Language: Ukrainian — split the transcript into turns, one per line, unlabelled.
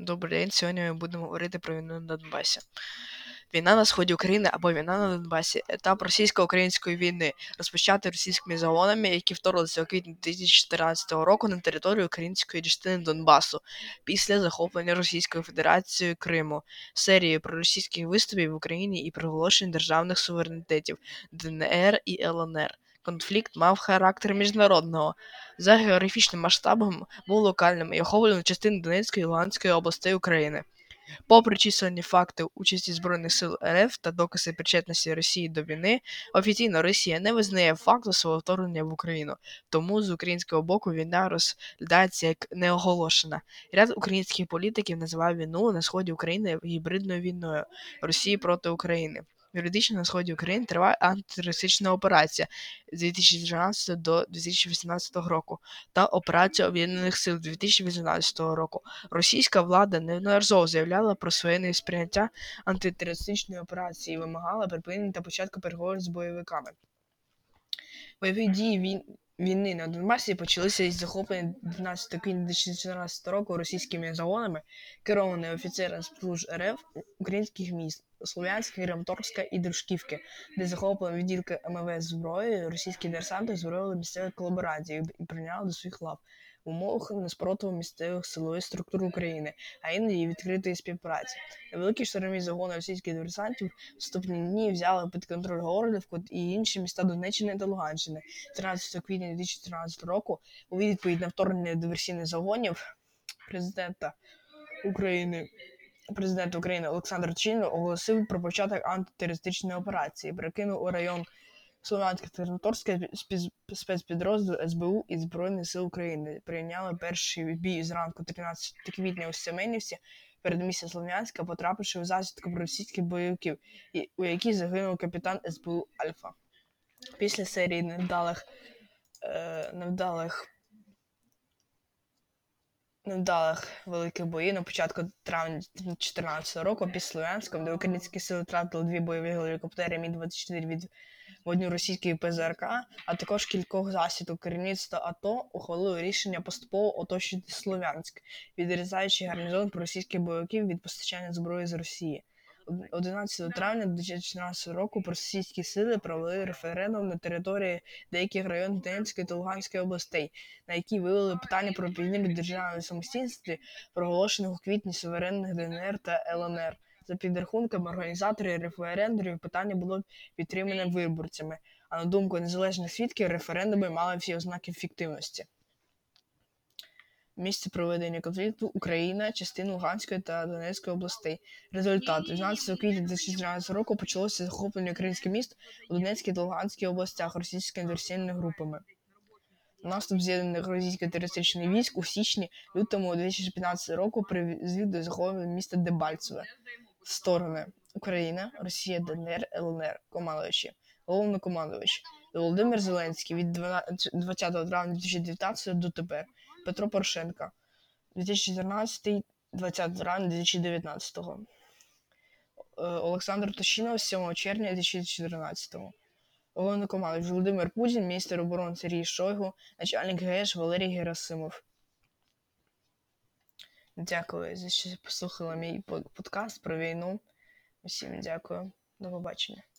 Добрий день. Сьогодні ми будемо говорити про війну на Донбасі. Війна на сході України або війна на Донбасі етап російсько-української війни, розпочатий російськими загонами, які вторглися у квітні 2014 року на територію української частини Донбасу після захоплення Російською Федерацією Криму, серії проросійських виступів в Україні і проголошень державних суверенітетів ДНР і ЛНР. Конфлікт мав характер міжнародного. За географічним масштабом був локальним і охоплював частини Донецької і Луганської областей України. Попри численні факти участі Збройних сил РФ та докази причетності Росії до війни, офіційно Росія не визнає факту свого вторгнення в Україну, тому з українського боку війна розглядається як неоголошена. Ряд українських політиків називає війну на сході України гібридною війною Росії проти України. Юридично на сході України триває антитерористична операція з 2014 до 2018 року та операція Об'єднаних сил 2018 року. Російська влада неодноразово заявляла про своє несприйняття антитерористичної операції і вимагала припинення та початку переговорів з бойовиками. Бойові дії він... війни на Донбасі почалися із захоплення 12 квітня 2014 року російськими загонами, керованими офіцерами служб РФ українських міст. Слов'янська, Краматорська і Дружківки, де захоплені відділки МВС зброї, російські диверсанти зброїли місцеві колаборації і прийняли до своїх лав умовах неспротиву місцевих силових структур України, а іноді відкритої співпраці. Невеликі штурмові загони російських диверсантів вступні дні взяли під контроль Горлівку і інші міста Донеччини та Луганщини 13 квітня 2014 року. У відповідь на вторгнення диверсійних загонів президента України президент України Олександр Чино оголосив про початок антитерористичної операції, перекинув у район Слов'янське Тернаторське спецпідрозділ СБУ і Збройних сил України. Прийняли перший бій зранку 13 квітня у Семенівці. Передмістя Слов'янська, потрапивши у засідку російських бойовиків, у якій загинув капітан СБУ Альфа. Після серії невдалих е, невдалих невдалих великих боїв на початку травня 2014 року під Слов'янськом, де українські сили втратили дві бойові гелікоптери Мі-24 від вогню російської ПЗРК, а також кількох засідок керівництва АТО ухвалили рішення поступово оточити Слов'янськ, відрізаючи гарнізон російських бойовиків від постачання зброї з Росії. 11 травня 2014 року російські сили провели референдум на території деяких районів Донецької та Луганської областей, на які вивели питання про підміну державної самостійності, проголошених у квітні суверенних ДНР та ЛНР. За підрахунками організаторів референдумів питання було підтримане виборцями. А на думку незалежних свідків, референдуми мали всі ознаки фіктивності. Місце проведення конфлікту Україна, частина Луганської та Донецької областей. Результат 12 квітня 2014 року почалося захоплення українських міст у Донецькій та Луганській областях російськими диверсійними групами. Наступ з'єднаних російських терористичних військ у січні лютому 2015 року призвів до захоплення міста Дебальцеве. Сторони Україна, Росія, ДНР, ЛНР, командуючі, головнокомандувач Володимир Зеленський від 20 травня 2019 до тепер. Петро Порошенко 2014 20 травня 2019 Олександр Тощинов 7 червня 2014 Головнокомандувач Володимир Путін, міністр оборони Сергій Шойгу, начальник ГЕШ Валерій Герасимов. Дякую за що послухали мій подкаст про війну. Усім дякую. До побачення.